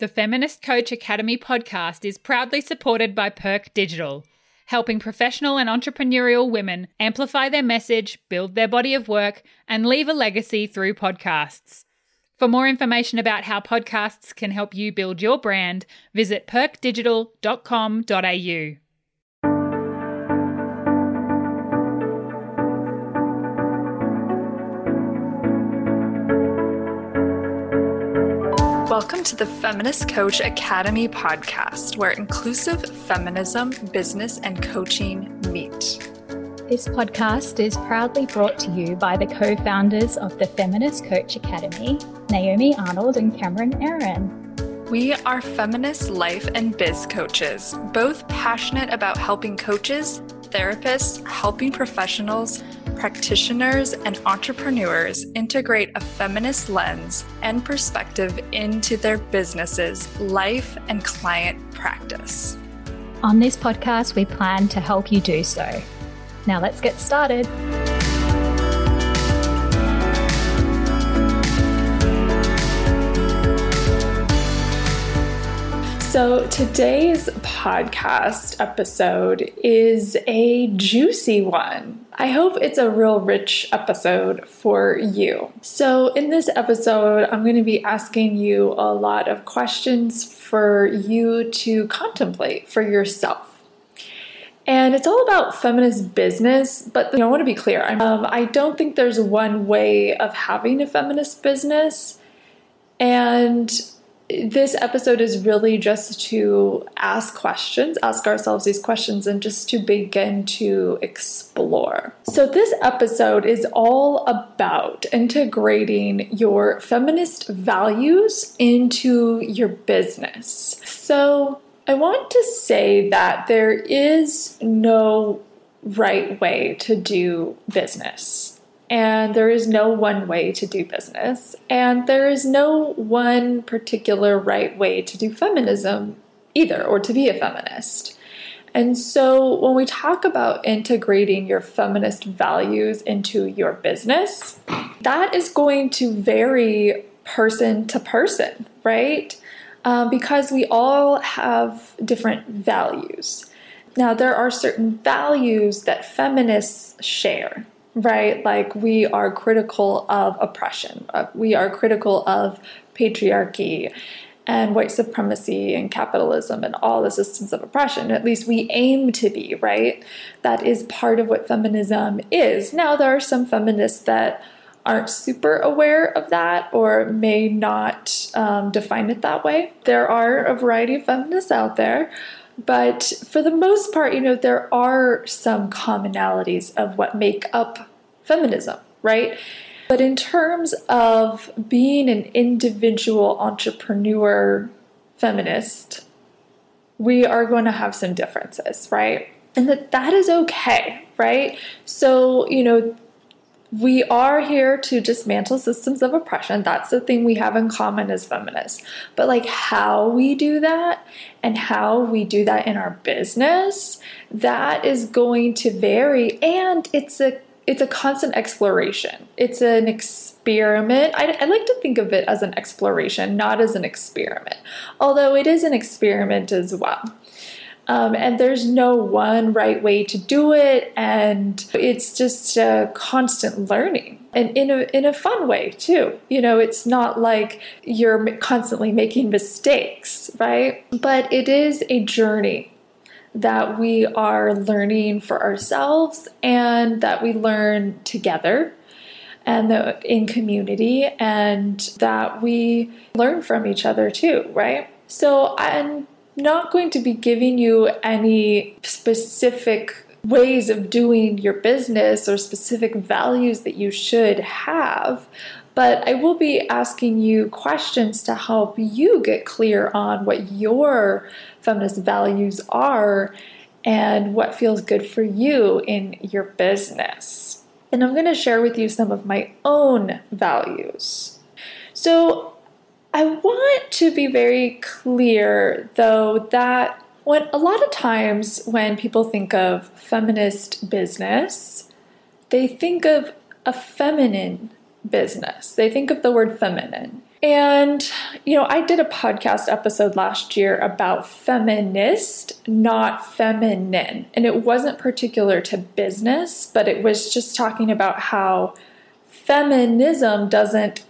The Feminist Coach Academy podcast is proudly supported by Perk Digital, helping professional and entrepreneurial women amplify their message, build their body of work, and leave a legacy through podcasts. For more information about how podcasts can help you build your brand, visit perkdigital.com.au. Welcome to the Feminist Coach Academy podcast, where inclusive feminism, business, and coaching meet. This podcast is proudly brought to you by the co founders of the Feminist Coach Academy, Naomi Arnold and Cameron Airen. We are feminist life and biz coaches, both passionate about helping coaches, therapists, helping professionals, practitioners, and entrepreneurs integrate a feminist lens and perspective into their businesses, life, and client practice. On this podcast, we plan to help you do so. Now, let's get started. So, today's podcast episode is a juicy one. I hope it's a real rich episode for you. So, in this episode, I'm going to be asking you a lot of questions for you to contemplate for yourself. And it's all about feminist business, but you know, I want to be clear. Um, I don't think there's one way of having a feminist business. And this episode is really just to ask questions, ask ourselves these questions, and just to begin to explore. So, this episode is all about integrating your feminist values into your business. So, I want to say that there is no right way to do business and there is no one way to do business, and there is no one particular right way to do feminism either, or to be a feminist. And so, when we talk about integrating your feminist values into your business, that is going to vary person to person, right? Um, because we all have different values. Now, there are certain values that feminists share, right? Like we are critical of oppression, uh, we are critical of patriarchy and white supremacy and capitalism and all the systems of oppression. At least we aim to be, right? That is part of what feminism is. Now, there are some feminists that aren't super aware of that or may not um, define it that way. There are a variety of feminists out there. But for the most part, you know, there are some commonalities of what make up feminism, right? But in terms of being an individual entrepreneur feminist, we are going to have some differences, right? And that that is okay, right? So, you know, we are here to dismantle systems of oppression. That's the thing we have in common as feminists. But like how we do that and how we do that in our business, that is going to vary and it's a it's a constant exploration. It's an experiment. I, I, like to think of it as an exploration, not as an experiment, although it is an experiment as well. Um, and there's no one right way to do it, and it's just a constant learning, and in a in a fun way too. You know, it's not like you're constantly making mistakes, right? But it is a journey that we are learning for ourselves and that we learn together and in community and that we learn from each other too, right? So I'm not going to be giving you any specific ways of doing your business or specific values that you should have. But I will be asking you questions to help you get clear on what your feminist values are and what feels good for you in your business. And I'm going to share with you some of my own values. So, I want to be very clear though that when a lot of times when people think of feminist business, they think of a feminine business. They think of the word feminine. And, you know, I did a podcast episode last year about feminist, not feminine. And it wasn't particular to business, but it was just talking about how feminism doesn't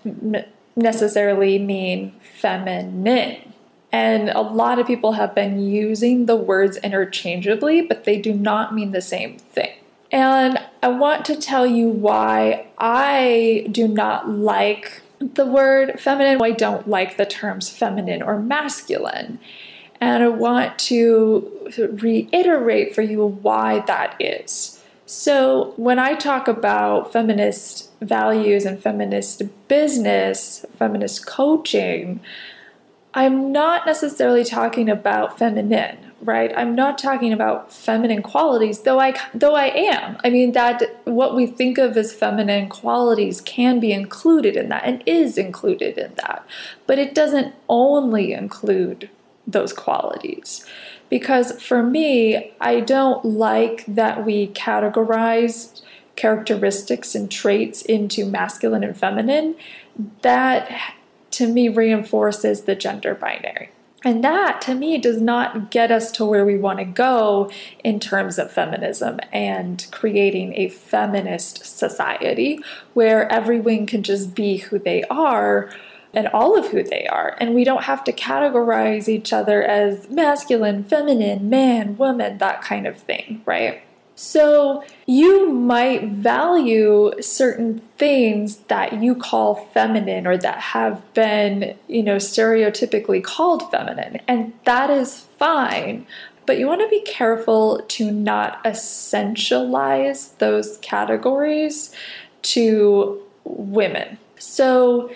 necessarily mean feminine. And a lot of people have been using the words interchangeably, but they do not mean the same thing. And I want to tell you why I do not like the word feminine. Why I don't like the terms feminine or masculine. And I want to reiterate for you why that is. So, when I talk about feminist values and feminist business, feminist coaching, I'm not necessarily talking about feminine, right? I'm not talking about feminine qualities, though I though I am. I mean that what we think of as feminine qualities can be included in that and is included in that. But it doesn't only include those qualities. Because for me, I don't like that we categorize characteristics and traits into masculine and feminine. That to me reinforces the gender binary. And that to me does not get us to where we want to go in terms of feminism and creating a feminist society where everyone can just be who they are and all of who they are. And we don't have to categorize each other as masculine, feminine, man, woman, that kind of thing, right? So you might value certain things that you call feminine or that have been, you know, stereotypically called feminine, and that is fine. But you want to be careful to not essentialize those categories to women. So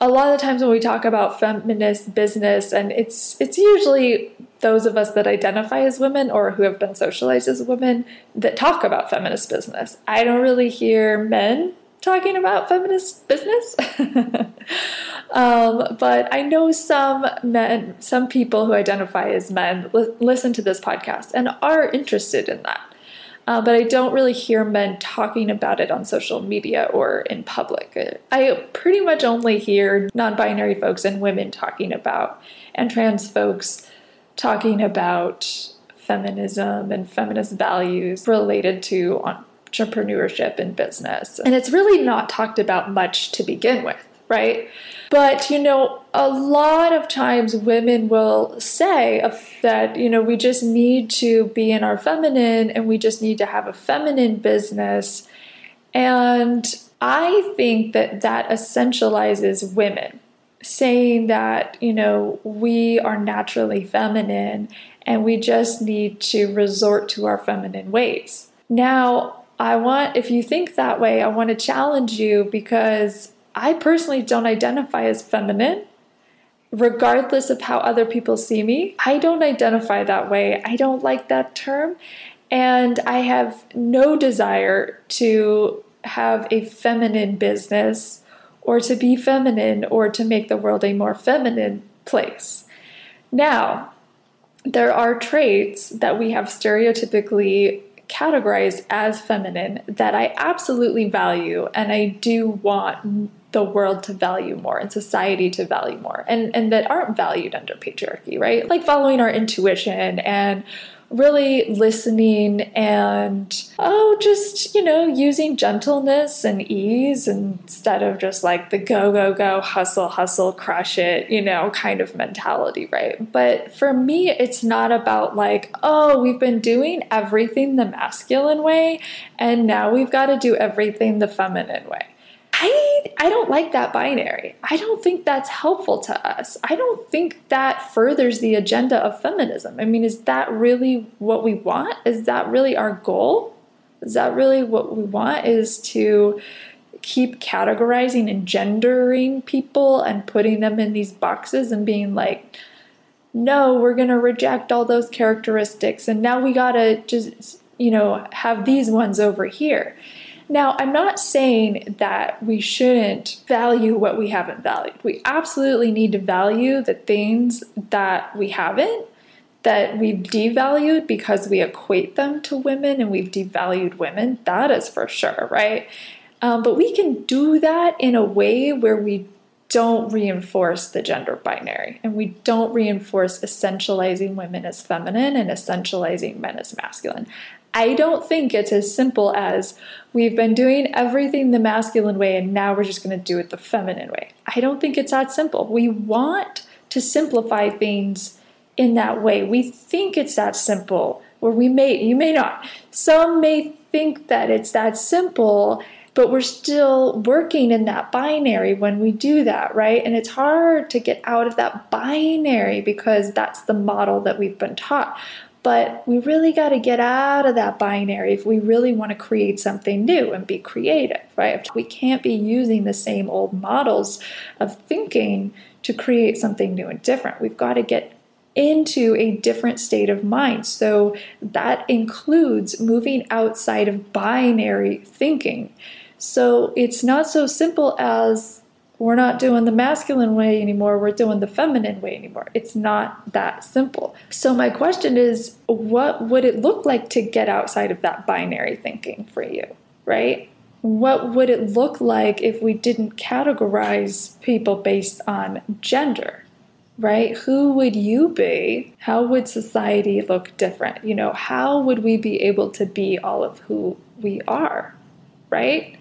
a lot of the times when we talk about feminist business and it's it's usually those of us that identify as women or who have been socialized as women that talk about feminist business. I don't really hear men talking about feminist business. um, but I know some men, some people who identify as men li- listen to this podcast and are interested in that. Uh, but I don't really hear men talking about it on social media or in public. I pretty much only hear non binary folks and women talking about, and trans folks talking about feminism and feminist values related to entrepreneurship and business. And it's really not talked about much to begin with, right? But, you know, a lot of times women will say that, you know, we just need to be in our feminine and we just need to have a feminine business. And I think that that essentializes women saying that, you know, we are naturally feminine and we just need to resort to our feminine ways. Now, I want, if you think that way, I want to challenge you because I personally don't identify as feminine, regardless of how other people see me. I don't identify that way. I don't like that term. And I have no desire to have a feminine business or to be feminine or to make the world a more feminine place. Now, there are traits that we have stereotypically categorized as feminine that I absolutely value and I do want the world to value more and society to value more and and that aren't valued under patriarchy, right? Like following our intuition and really listening and oh just you know using gentleness and ease instead of just like the go go go hustle hustle crush it you know kind of mentality right but for me it's not about like oh we've been doing everything the masculine way and now we've got to do everything the feminine way I don't like that binary. I don't think that's helpful to us. I don't think that furthers the agenda of feminism. I mean, is that really what we want? Is that really our goal? Is that really what we want is to keep categorizing and gendering people and putting them in these boxes and being like no, we're going to reject all those characteristics and now we got to just you know have these ones over here. Now, I'm not saying that we shouldn't value what we haven't valued. We absolutely need to value the things that we haven't, that we've devalued because we equate them to women and we've devalued women. That is for sure, right? Um, but we can do that in a way where we don't reinforce the gender binary and we don't reinforce essentializing women as feminine and essentializing men as masculine. I don't think it's as simple as we've been doing everything the masculine way and now we're just going to do it the feminine way. I don't think it's that simple. We want to simplify things in that way. We think it's that simple, or we may, you may not. Some may think that it's that simple, but we're still working in that binary when we do that, right? And it's hard to get out of that binary because that's the model that we've been taught. But we really got to get out of that binary if we really want to create something new and be creative, right? We can't be using the same old models of thinking to create something new and different. We've got to get into a different state of mind. So that includes moving outside of binary thinking. So it's not so simple as we're not doing the masculine way anymore, we're doing the feminine way anymore. It's not that simple. So, my question is what would it look like to get outside of that binary thinking for you, right? What would it look like if we didn't categorize people based on gender? Right? Who would you be? How would society look different? You know, how would we be able to be all of who we are? Right?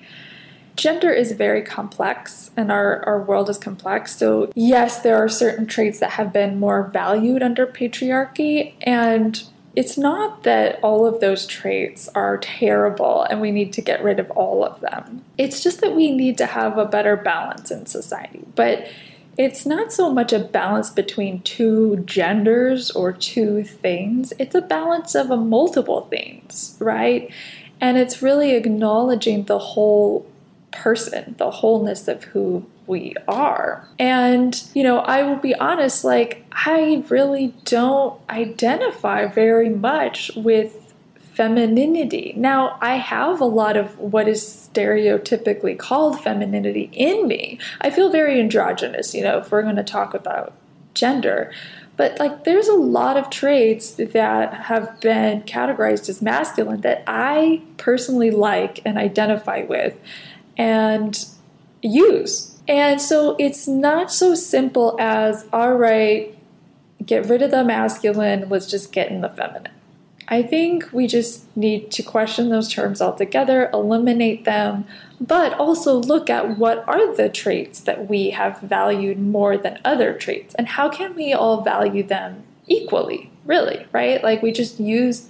Gender is very complex and our, our world is complex. So, yes, there are certain traits that have been more valued under patriarchy. And it's not that all of those traits are terrible and we need to get rid of all of them. It's just that we need to have a better balance in society. But it's not so much a balance between two genders or two things, it's a balance of a multiple things, right? And it's really acknowledging the whole person, the wholeness of who we are. And, you know, I will be honest, like, I really don't identify very much with femininity. Now, I have a lot of what is stereotypically called femininity in me. I feel very androgynous, you know, if we're going to talk about gender. But like there's a lot of traits that have been categorized as masculine that I personally like and identify with and use. And so it's not so simple as, all right, get rid of the masculine, let's just get in the feminine. I think we just need to question those terms altogether, eliminate them, but also look at what are the traits that we have valued more than other traits and how can we all value them equally, really, right? Like we just use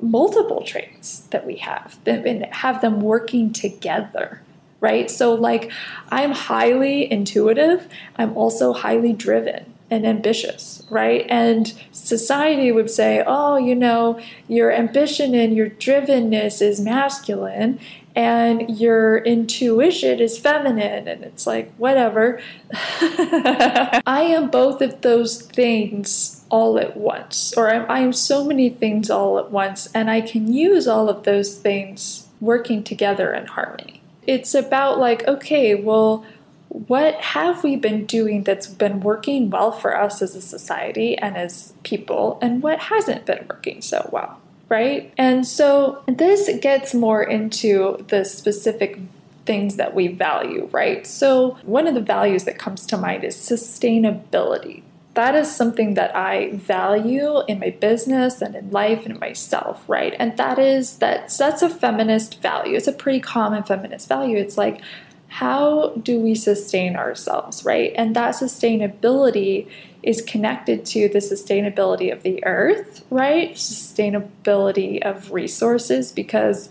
multiple traits that we have and have them working together right? So like i'm highly intuitive i'm also highly driven and ambitious right? And society would say oh you know your ambition and your drivenness is masculine and your intuition is feminine. And it's like whatever. I am both of those things all at once, or I am so many things all at once, and I can use all of those things working together in harmony. It's about like, okay, well, what have we been doing that's been working well for us as a society and as people, and what hasn't been working so well, right? And so this gets more into the specific things that we value, right? So, one of the values that comes to mind is sustainability that is something that I value in my business and in life and in myself, right? And that is that that's a feminist value. It's a pretty common feminist value. It's like how do we sustain ourselves, right? And that sustainability is connected to the sustainability of the earth, right? Sustainability of resources because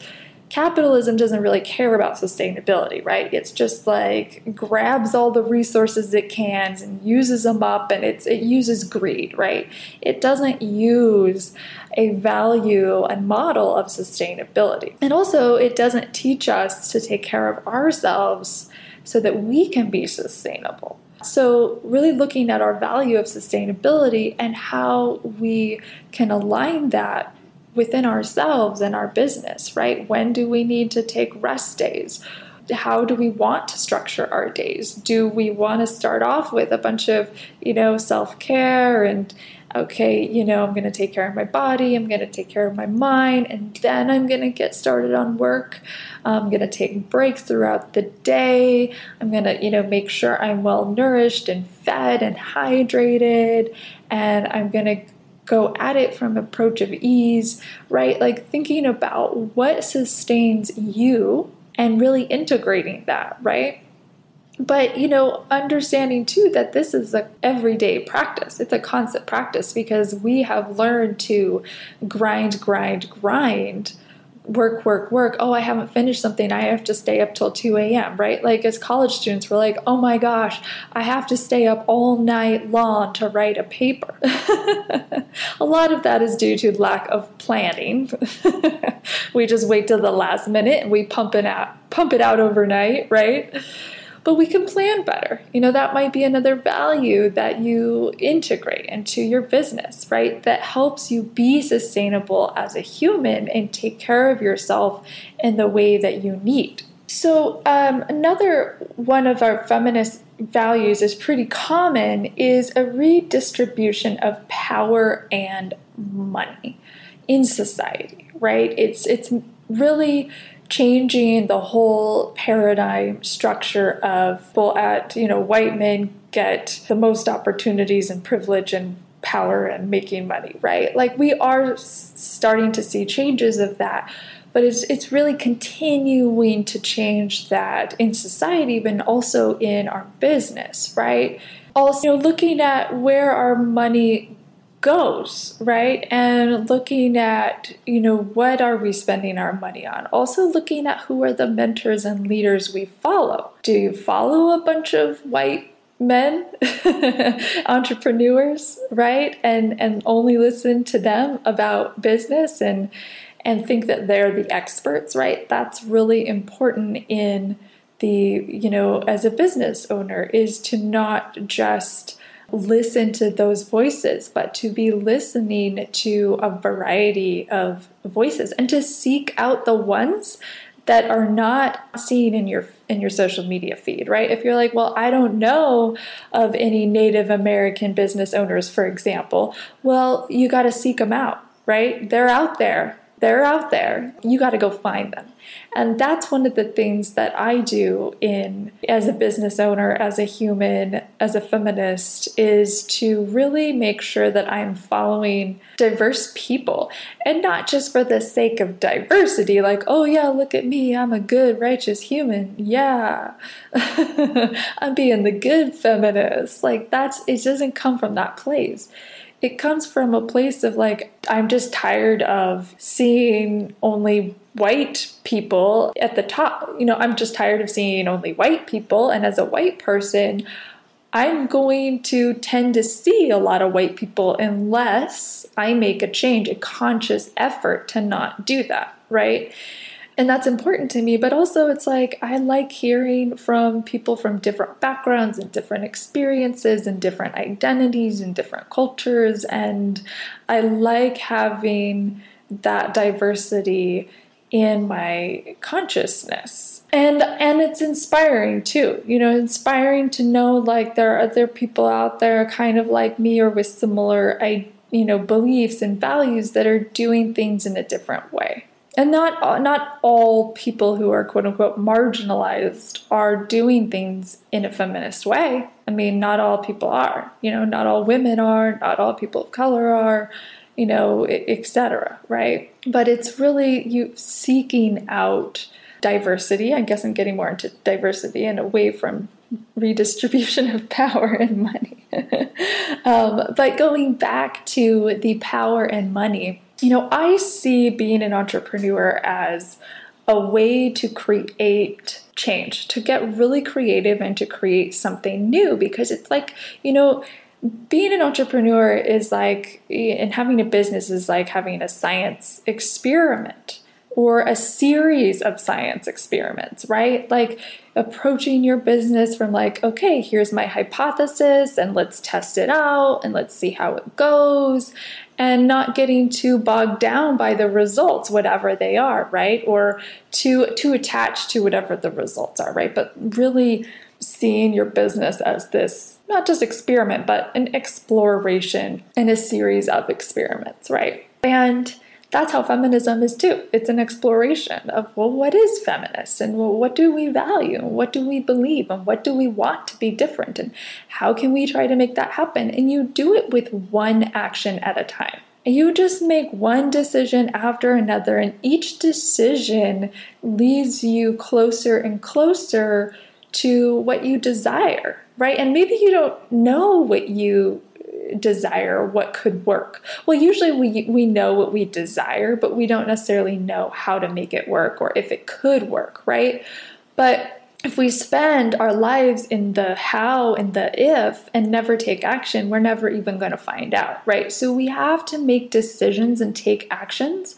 capitalism doesn't really care about sustainability, right? It's just like grabs all the resources it can and uses them up and it's it uses greed, right? It doesn't use a value and model of sustainability. And also it doesn't teach us to take care of ourselves so that we can be sustainable. So, really looking at our value of sustainability and how we can align that within ourselves and our business, right? When do we need to take rest days? How do we want to structure our days? Do we want to start off with a bunch of, you know, self care and okay, you know, I'm going to take care of my body, I'm going to take care of my mind, and then I'm going to get started on work. I'm going to take breaks throughout the day. I'm going to, you know, make sure I'm well nourished and fed and hydrated, and I'm going to go at it from approach of ease, right? Like thinking about what sustains you and really integrating that, right? But, you know, understanding too that this is a everyday practice. It's a constant practice because we have learned to grind, grind, grind work, work, work. Oh, I haven't finished something. I have to stay up till 2 a.m., right? Like as college students, we're like, oh my gosh, I have to stay up all night long to write a paper. a lot of that is due to lack of planning. we just wait till the last minute and we pump it out, pump it out overnight, right? But we can plan better. You know, that might be another value that you integrate into your business, right? That helps you be sustainable as a human and take care of yourself in the way that you need. So, um, another one of our feminist values is pretty common is a redistribution of power and money in society, right? It's it's really changing the whole paradigm structure of well at you know white men get the most opportunities and privilege and power and making money right? Like we are starting to see changes of that but it's it's really continuing to change that in society but also in our business right? Also you know, looking at where our money goes, right? And looking at, you know, what are we spending our money on? Also looking at who are the mentors and leaders we follow. Do you follow a bunch of white men, entrepreneurs, right? And and only listen to them about business and and think that they're the experts, right? That's really important in the, you know, as a business owner is to not just listen to those voices, but to be listening to a variety of voices and to seek out the ones that are not seen in your in your social media feed, right? If you're like, well, I don't know of any Native American business owners, for example, well, you got to seek them out, right? They're out there. They're out there. You got to go find them. And that's one of the things that I do in as a business owner, as a human, as a feminist is to really make sure that I'm following diverse people and not just for the sake of diversity like, "Oh yeah, look at me. I'm a good righteous human." Yeah. I'm being the good feminist. Like that's it doesn't come from that place it comes from a place of like, I'm just tired of seeing only white people at the top. You know, I'm just tired of seeing only white people. And as a white person, I'm going to tend to see a lot of white people unless I make a change, a conscious effort to not do that, right? And that's important to me but also it's like i like hearing from people from different backgrounds and different experiences and different identities and different cultures and i like having that diversity in my consciousness. And and it's inspiring too you know inspiring to know like there are other people out there kind of like me or with similar i you know beliefs and values that are doing things in a different way and not not all people who are quote unquote marginalized are doing things in a feminist way. I mean, not all people are. You know, not all women are. Not all people of color are. You know, etc. Right? But it's really you seeking out diversity. I guess I'm getting more into diversity and away from redistribution of power and money. um, but going back to the power and money you know, I see being an entrepreneur as a way to create change, to get really creative and to create something new because it's like, you know, being an entrepreneur is like, and having a business is like having a science experiment or a series of science experiments, right? Like approaching your business from like, okay, here's my hypothesis and let's test it out and let's see how it goes and not getting too bogged down by the results whatever they are, right? Or too too attached to whatever the results are, right? But really seeing your business as this not just experiment, but an exploration and a series of experiments, right? And that's how feminism is too. It's an exploration of, well, what is feminist and well, what do we value and what do we believe and what do we want to be different and how can we try to make that happen? And you do it with one action at a time. You just make one decision after another, and each decision leads you closer and closer to what you desire, right? And maybe you don't know what you desire, what could work. Well, usually we we know what we desire, but we don't necessarily know how to make it work or if it could work, right? But if we spend our lives in the how and the if and never take action, we're never even going to find out, right? So we have to make decisions and take actions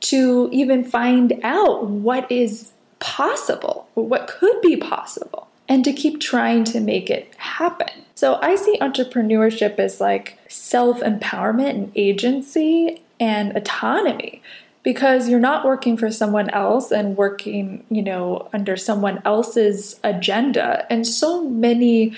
to even find out what is possible, what could be possible, and to keep trying to make it happen. So I see entrepreneurship as like self empowerment and agency and autonomy because you're not working for someone else and working, you know, under someone else's agenda. And so many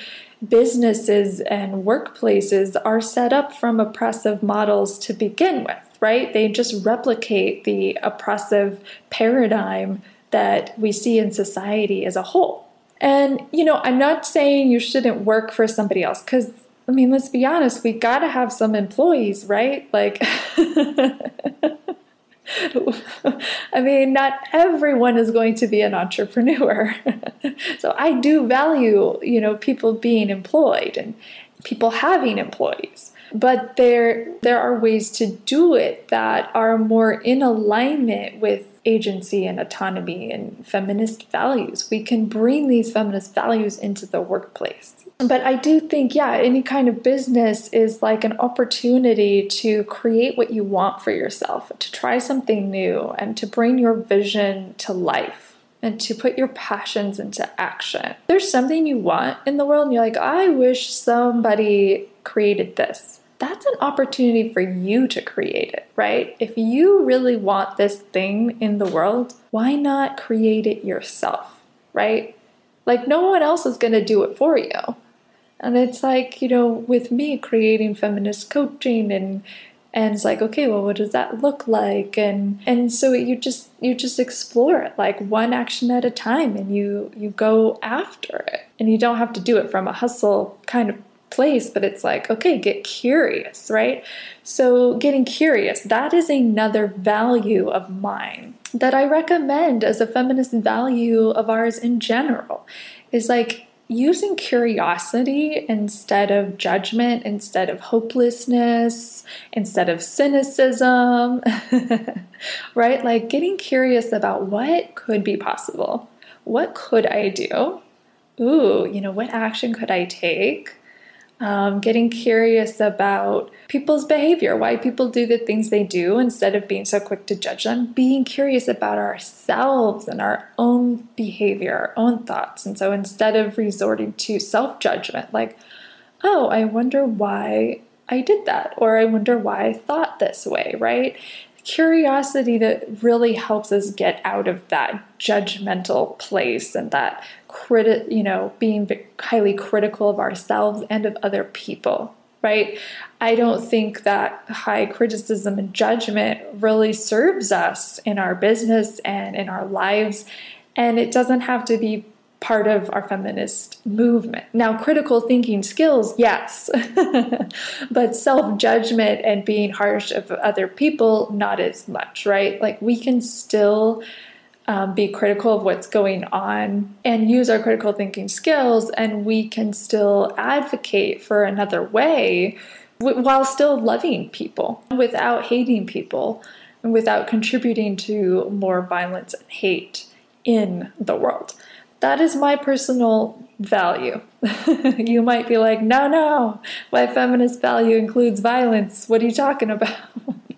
businesses and workplaces are set up from oppressive models to begin with, right? They just replicate the oppressive paradigm that we see in society as a whole. And, you know, I'm not saying you shouldn't work for somebody else because, I mean, let's be honest, we got to have some employees, right? Like, I mean, not everyone is going to be an entrepreneur. so I do value, you know, people being employed and people having employees. But there there are ways to do it that are more in alignment with agency and autonomy and feminist values. We can bring these feminist values into the workplace. But I do think, yeah, any kind of business is like an opportunity to create what you want for yourself, to try something new, and to bring your vision to life and to put your passions into action. There's something you want in the world, and you're like, I wish somebody created this. That's an opportunity for you to create it, right? If you really want this thing in the world, why not create it yourself, right? Like, no one else is going to do it for you. And it's like, you know, with me creating feminist coaching and and it's like, okay, well what does that look like? And and so you just you just explore it like one action at a time and you you go after it. And you don't have to do it from a hustle kind of place, but it's like, okay, get curious, right? So, getting curious, that is another value of mine that I recommend as a feminist value of ours in general. Is like using curiosity instead of judgment, instead of hopelessness, instead of cynicism, right? Like getting curious about what could be possible. What could I do? Ooh, you know, what action could I take? Um, getting curious about people's behavior, why people do the things they do instead of being so quick to judge them, being curious about ourselves and our own behavior, our own thoughts. And so instead of resorting to self judgment, like, oh, I wonder why I did that, or I wonder why I thought this way, right? Curiosity that really helps us get out of that judgmental place and that criti- you know, being highly critical of ourselves and of other people, right? I don't think that high criticism and judgment really serves us in our business and in our lives. And it doesn't have to be part of our feminist movement. Now, critical thinking skills, yes, but self judgment and being harsh of other people, not as much, right? Like we can still um, be critical of what's going on and use our critical thinking skills, and we can still advocate for another way w- while still loving people without hating people and without contributing to more violence and hate in the world. That is my personal value. you might be like, no, no, my feminist value includes violence. What are you talking about?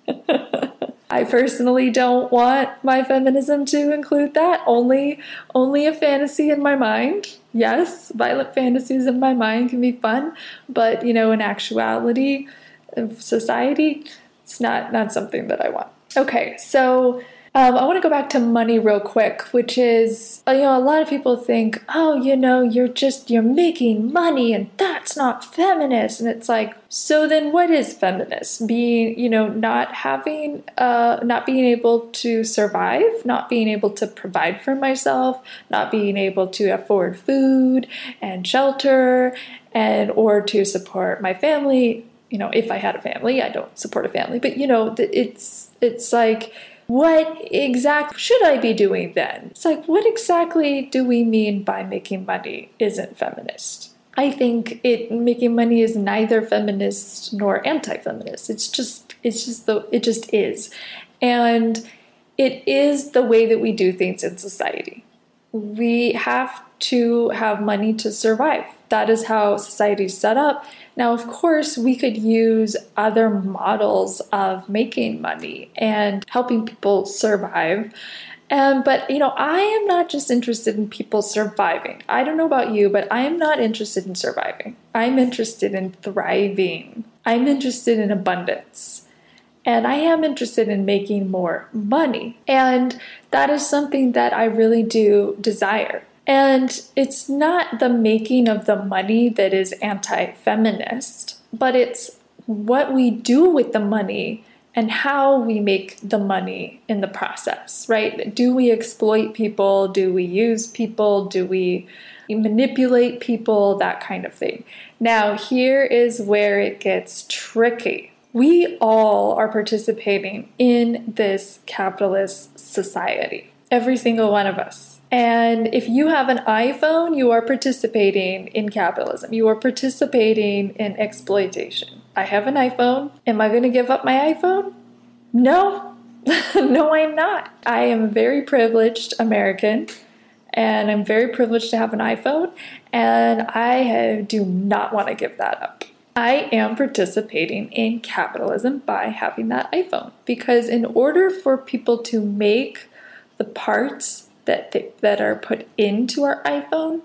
I personally don't want my feminism to include that. Only only a fantasy in my mind. Yes, violent fantasies in my mind can be fun, but you know, in actuality of society, it's not not something that I want. Okay, so Um, I want to go back to money real quick, which is, uh, you know, a lot of people think, oh, you know, you're just, you're making money and that's not feminist. And it's like, so then what is feminist? Being, you know, not having, uh, not being able to survive, not being able to provide for myself, not being able to afford food and shelter and, or to support my family. You know, if I had a family, I don't support a family, but you know, it's, it's like, what exactly should I be doing then? It's like, what exactly do we mean by making money isn't feminist? I think it making money is neither feminist nor anti-feminist. It's just it's just the it just is. And it is the way that we do things in society. We have to have money to survive. That is how society is set up. Now, of course, we could use other models of making money and helping people survive. Um, but you know, I am not just interested in people surviving. I don't know about you, but I am not interested in surviving. I'm interested in thriving. I'm interested in abundance. And I am interested in making more money. And that is something that I really do desire. And it's not the making of the money that is anti feminist, but it's what we do with the money and how we make the money in the process, right? Do we exploit people? Do we use people? Do we manipulate people? That kind of thing. Now, here is where it gets tricky. We all are participating in this capitalist society, every single one of us and if you have an iPhone, you are participating in capitalism. You are participating in exploitation. I have an iPhone. Am I going to give up my iPhone? No. no, I'm not. I am a very privileged American and I'm very privileged to have an iPhone and I have, do not want to give that up. I am participating in capitalism by having that iPhone because in order for people to make the parts that that are put into our iPhone,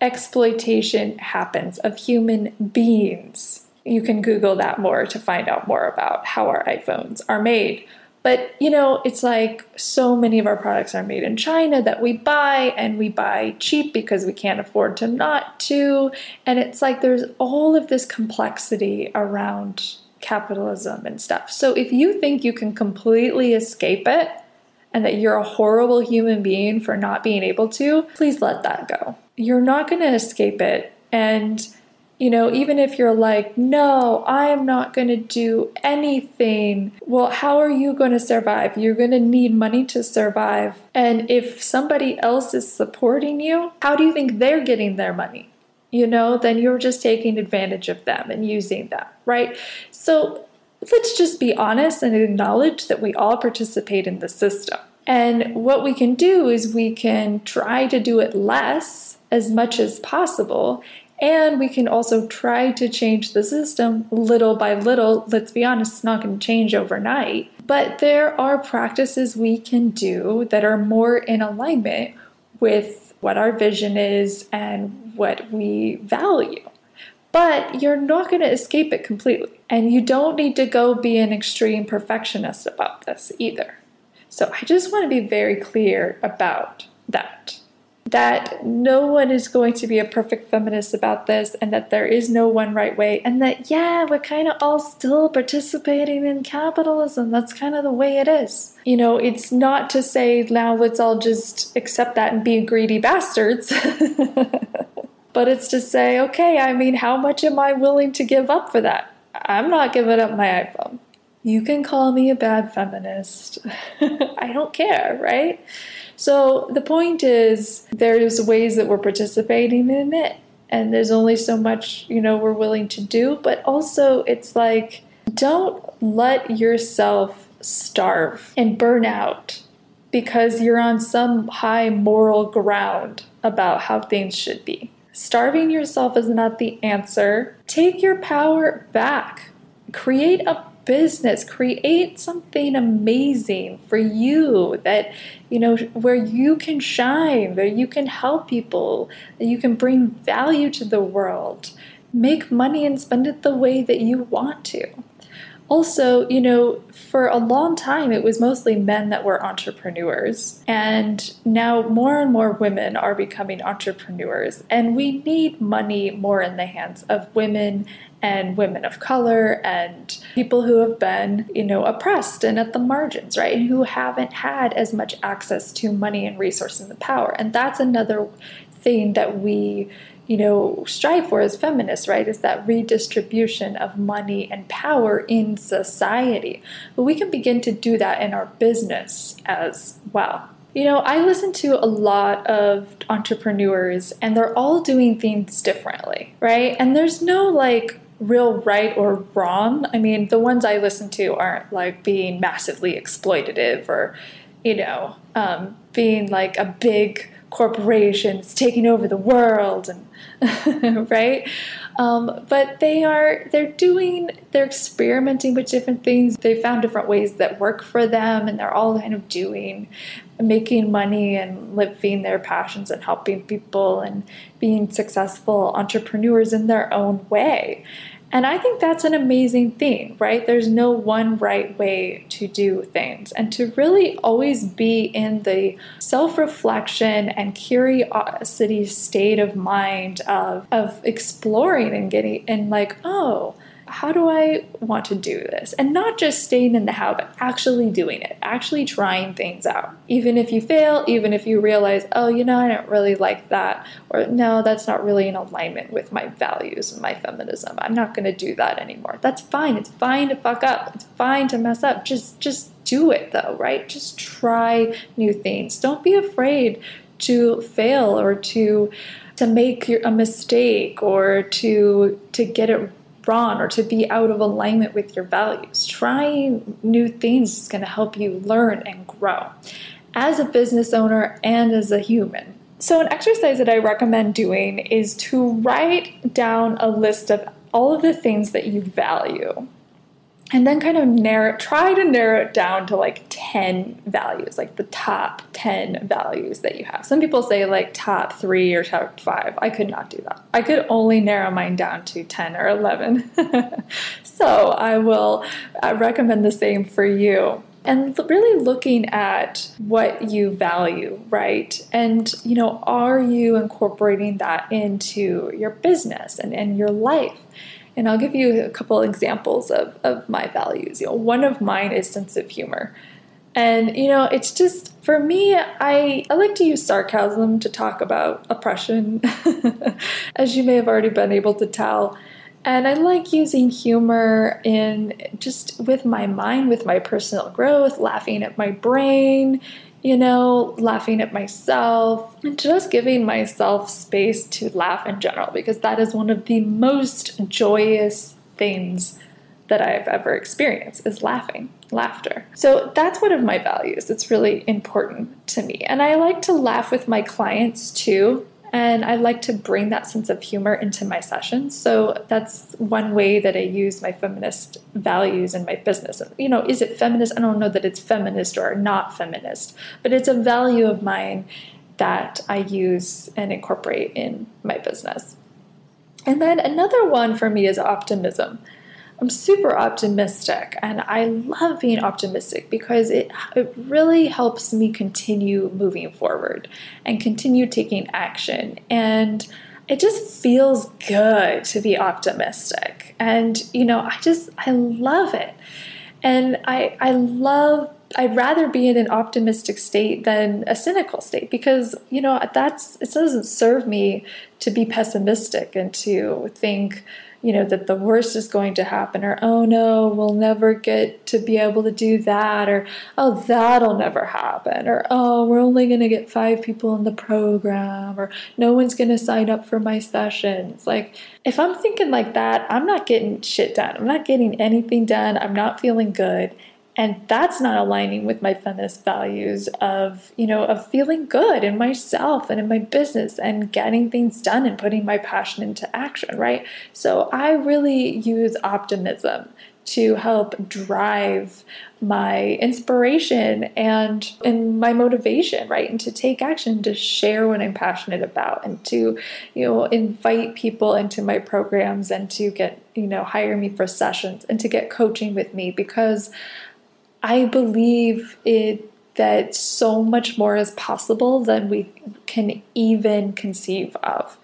exploitation happens of human beings. You can Google that more to find out more about how our iPhones are made. But you know, it's like so many of our products are made in China that we buy and we buy cheap because we can't afford to not to. And it's like there's all of this complexity around capitalism and stuff. So if you think you can completely escape it, and that you're a horrible human being for not being able to, please let that go. You're not going to escape it. And, you know, even if you're like, no, I am not going to do anything, well, how are you going to survive? You're going to need money to survive. And if somebody else is supporting you, how do you think they're getting their money? You know, then you're just taking advantage of them and using them, right? So let's just be honest and acknowledge that we all participate in the system. And what we can do is we can try to do it less as much as possible. And we can also try to change the system little by little. Let's be honest, it's not going to change overnight. But there are practices we can do that are more in alignment with what our vision is and what we value but you're not going to escape it completely. And you don't need to go be an extreme perfectionist about this either. So I just want to be very clear about that. That no one is going to be a perfect feminist about this, and that there is no one right way, and that, yeah, we're kind of all still participating in capitalism. That's kind of the way it is. You know, it's not to say now let's all just accept that and be greedy bastards. But it's to say, okay, I mean, how much am I willing to give up for that? I'm not giving up my iPhone. You can call me a bad feminist. I don't care, right? So the point is, there's ways that we're participating in it, and there's only so much, you know, we're willing to do. But also, it's like, don't let yourself starve and burn out because you're on some high moral ground about how things should be. Starving yourself is not the answer. Take your power back. Create a business, create something amazing for you that, you know, where you can shine, where you can help people, that you can bring value to the world. Make money and spend it the way that you want to. Also, you know, for a long time, it was mostly men that were entrepreneurs. And now more and more women are becoming entrepreneurs. And we need money more in the hands of women and women of color and people who have been, you know, oppressed and at the margins, right? And who haven't had as much access to money and resources and power. And that's another thing that we you know, strive for as feminists, right, is that redistribution of money and power in society. But we can begin to do that in our business as well. You know, I listen to a lot of entrepreneurs and they're all doing things differently, right? And there's no like real right or wrong. I mean, the ones I listen to aren't like being massively exploitative or, you know, um, being like a big corporation, it's taking over the world and right? Um, but they are they're doing they're experimenting with different things. They found different ways that work for them, and they're all kind of doing making money and living their passions and helping people and being successful entrepreneurs in their own way. And I think that's an amazing thing, right? There's no one right way to do things. And to really always be in the self reflection and curiosity state of mind of, of exploring and getting, and like, oh, how do I want to do this? And not just staying in the how, but actually doing it, actually trying things out. Even if you fail, even if you realize, oh, you know, I don't really like that, or no, that's not really in alignment with my values and my feminism. I'm not going to do that anymore. That's fine. It's fine to fuck up. It's fine to mess up. Just, just do it though, right? Just try new things. Don't be afraid to fail or to to make a mistake or to to get it wrong or to be out of alignment with your values. Trying new things is going to help you learn and grow as a business owner and as a human. So, an exercise that I recommend doing is to write down a list of all of the things that you value and then kind of narrow try to narrow it down to like 10 values like the top 10 values that you have. Some people say like top three or top five. I could not do that. I could only narrow mine down to 10 or 11 so i will uh, recommend the same for you. And really looking at what you value, right? And, you know, are you incorporating that into your business and in your life? And I'll give you a couple examples of, of my values. You know, one of mine is sense of humor. And you know, it's just for me, I, I like to use sarcasm to talk about oppression, as you may have already been able to tell. And I like using humor in just with my mind, with my personal growth, laughing at my brain, you know, laughing at myself, and just giving myself space to laugh in general, because that is one of the most joyous things that I've ever experienced is laughing, laughter. So that's one of my values. It's really important to me. And I like to laugh with my clients too. And I like to bring that sense of humor into my sessions. So that's one way that I use my feminist values in my business. You know, is it feminist? I don't know that it's feminist or not feminist, but it's a value of mine that I use and incorporate in my business. And then another one for me is optimism. I'm super optimistic and I love being optimistic because it, it really helps me continue moving forward and continue taking action. And it just feels good to be optimistic. And, you know, I just, I love it. And I, I love I'd rather be in an optimistic state than a cynical state because you know that's it doesn't serve me to be pessimistic and to think you know, that the worst is going to happen, or oh no, we'll never get to be able to do that, or oh, that'll never happen, or oh, we're only going to get five people in the program, or no one's going to sign up for my sessions. Like, if I'm thinking like that, I'm not getting shit done. I'm not getting anything done. I'm not feeling good. And that's not aligning with my feminist values of you know of feeling good in myself and in my business and getting things done and putting my passion into action right? So i really use optimism to help drive my inspiration and and my motivation right? And to take action to share what i'm passionate about and to you know invite people into my programs and to get you know hire me for sessions and to get coaching with me because I believe it that so much more is possible than we can even conceive of.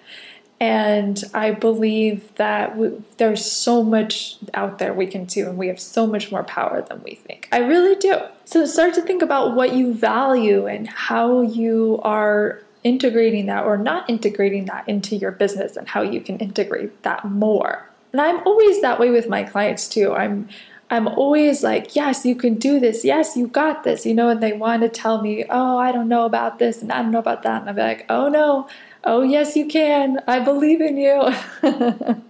And I believe that we, there's so much out there we can do, and we have so much more power than we think. I really do. So start to think about what you value and how you are integrating that or not integrating that into your business and how you can integrate that more. And I'm always that way with my clients too. I'm I'm always like, yes, you can do this. Yes, you got this, you know, and they want to tell me, oh, I don't know about this and I don't know about that. And I'm like, oh no, oh yes, you can. I believe in you.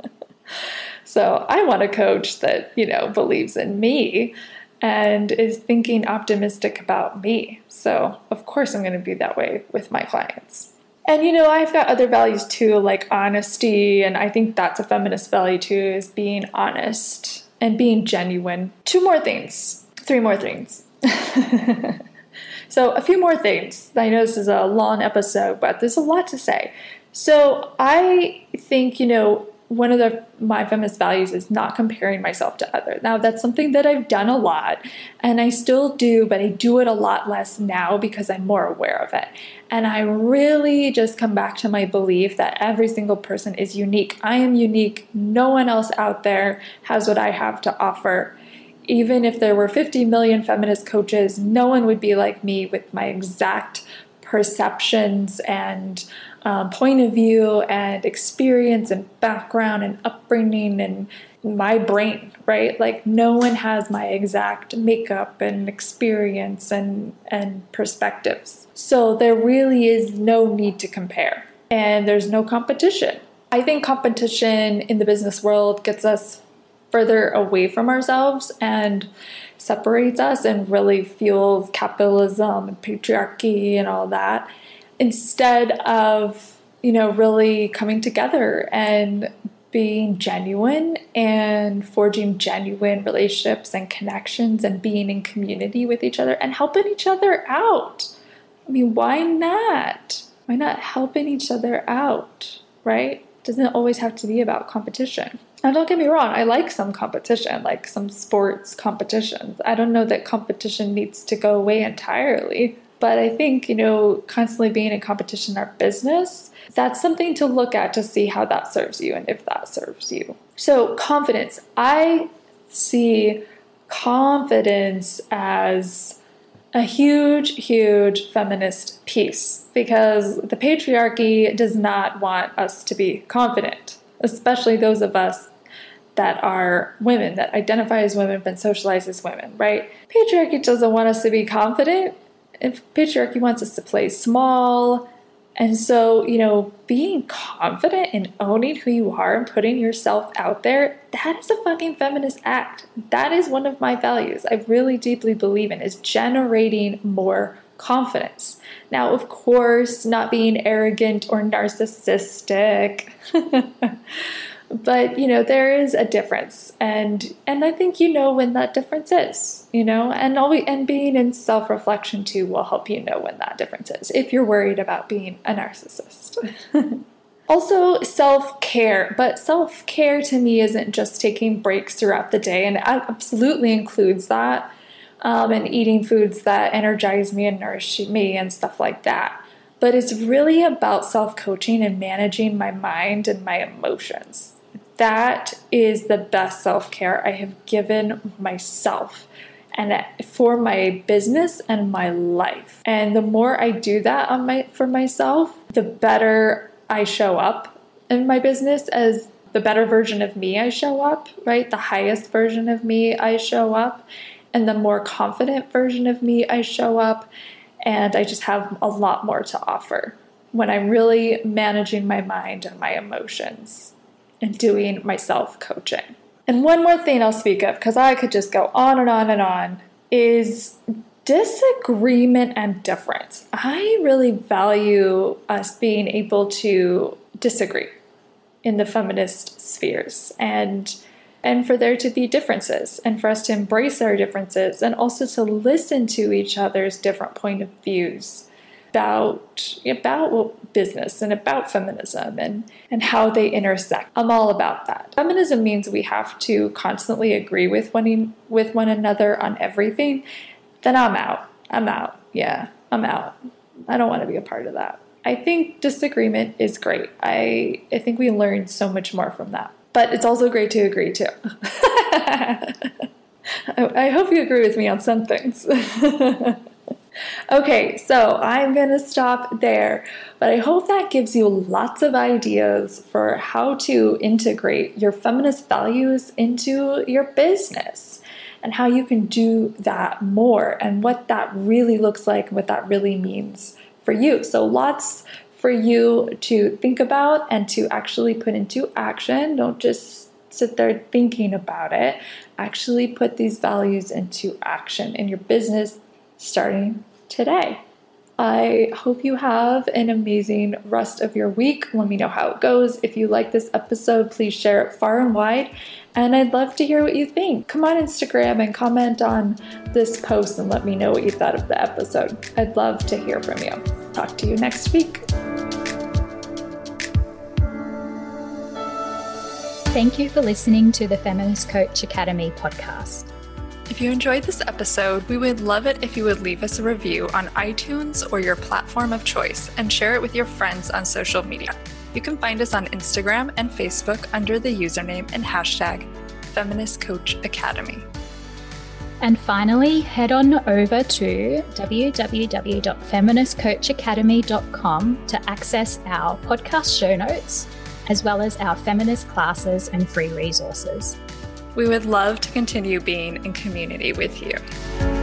so I want a coach that, you know, believes in me and is thinking optimistic about me. So of course I'm going to be that way with my clients. And you know, I've got other values too, like honesty, and I think that's a feminist value too, is being honest and being genuine. Two more things, three more things. so, a few more things. I know this is a long episode, but there's a lot to say. So, I think, you know, one of the my feminist values is not comparing myself to others. Now that's something that I've done a lot and I still do, but I do it a lot less now because I'm more aware of it. And I really just come back to my belief that every single person is unique. I am unique. No one else out there has what I have to offer. Even if there were 50 million feminist coaches, no one would be like me with my exact perceptions and um, point of view and experience and background and upbringing and my brain, right? Like no one has my exact makeup and experience and and perspectives. So there really is no need to compare. And there's no competition. I think competition in the business world gets us further away from ourselves and separates us and really fuels capitalism and patriarchy and all that instead of, you know, really coming together and being genuine and forging genuine relationships and connections and being in community with each other and helping each other out. I mean, why not? Why not helping each other out, right? Doesn't always have to be about competition. Now, don't get me wrong, I like some competition, like some sports competitions. I don't know that competition needs to go away entirely. But I think, you know, constantly being in competition in our business, that's something to look at to see how that serves you and if that serves you. So, confidence. I see confidence as a huge, huge feminist piece because the patriarchy does not want us to be confident, especially those of us that are women, that identify as women, but socialize as women, right? Patriarchy doesn't want us to be confident if patriarchy wants us to play small. And so, you know, being confident in owning who you are and putting yourself out there, that is a fucking feminist act. That is one of my values. I really deeply believe in is generating more confidence. Now, of course, not being arrogant or narcissistic. but you know there is a difference. And and i think you know when that difference is you know? And always and being in self-reflection too will help you know when that difference is if you're worried about being a narcissist. Also self-care. But self-care to me isn't just taking breaks throughout the day and it absolutely includes that. Um, and eating foods that energize me and nourish me and stuff like that. But it's really about self coaching and managing my mind and my emotions that is the best self care I have given myself and for my business and my life. And the more I do that on my for myself, the better I show up in my business as the better version of me I show up, right? The highest version of me I show up and the more confident version of me I show up and I just have a lot more to offer when I'm really managing my mind and my emotions and doing my self coaching. And one more thing I'll speak of, because I could just go on and on and on, is disagreement and difference. I really value us being able to disagree in the feminist spheres and and for there to be differences and for us to embrace our differences and also to listen to each other's different point of views about about business and about feminism and and how they intersect. I'm all about that. Feminism means we have to constantly agree with one with one another on everything then I'm out. I'm out. Yeah, I'm out. I don't want to be a part of that. I think disagreement is great. I I think we learn so much more from that. But it's also great to agree too. I hope you agree with me on some things. okay, so I'm going to stop there, but I hope that gives you lots of ideas for how to integrate your feminist values into your business and how you can do that more and what that really looks like and what that really means for you. So, lots for you to think about and to actually put into action. Don't just sit there thinking about it. Actually, put these values into action in your business starting today. I hope you have an amazing rest of your week. Let me know how it goes. If you like this episode, please share it far and wide. And I'd love to hear what you think. Come on Instagram and comment on this post and let me know what you thought of the episode. I'd love to hear from you. Talk to you next week. Thank you for listening to the Feminist Coach Academy podcast. If you enjoyed this episode, we would love it if you would leave us a review on iTunes or your platform of choice and share it with your friends on social media. You can find us on Instagram and Facebook under the username and hashtag Feminist Coach Academy. And finally, head on over to www.feministcoachacademy.com to access our podcast show notes, as well as our feminist classes and free resources. We would love to continue being in community with you.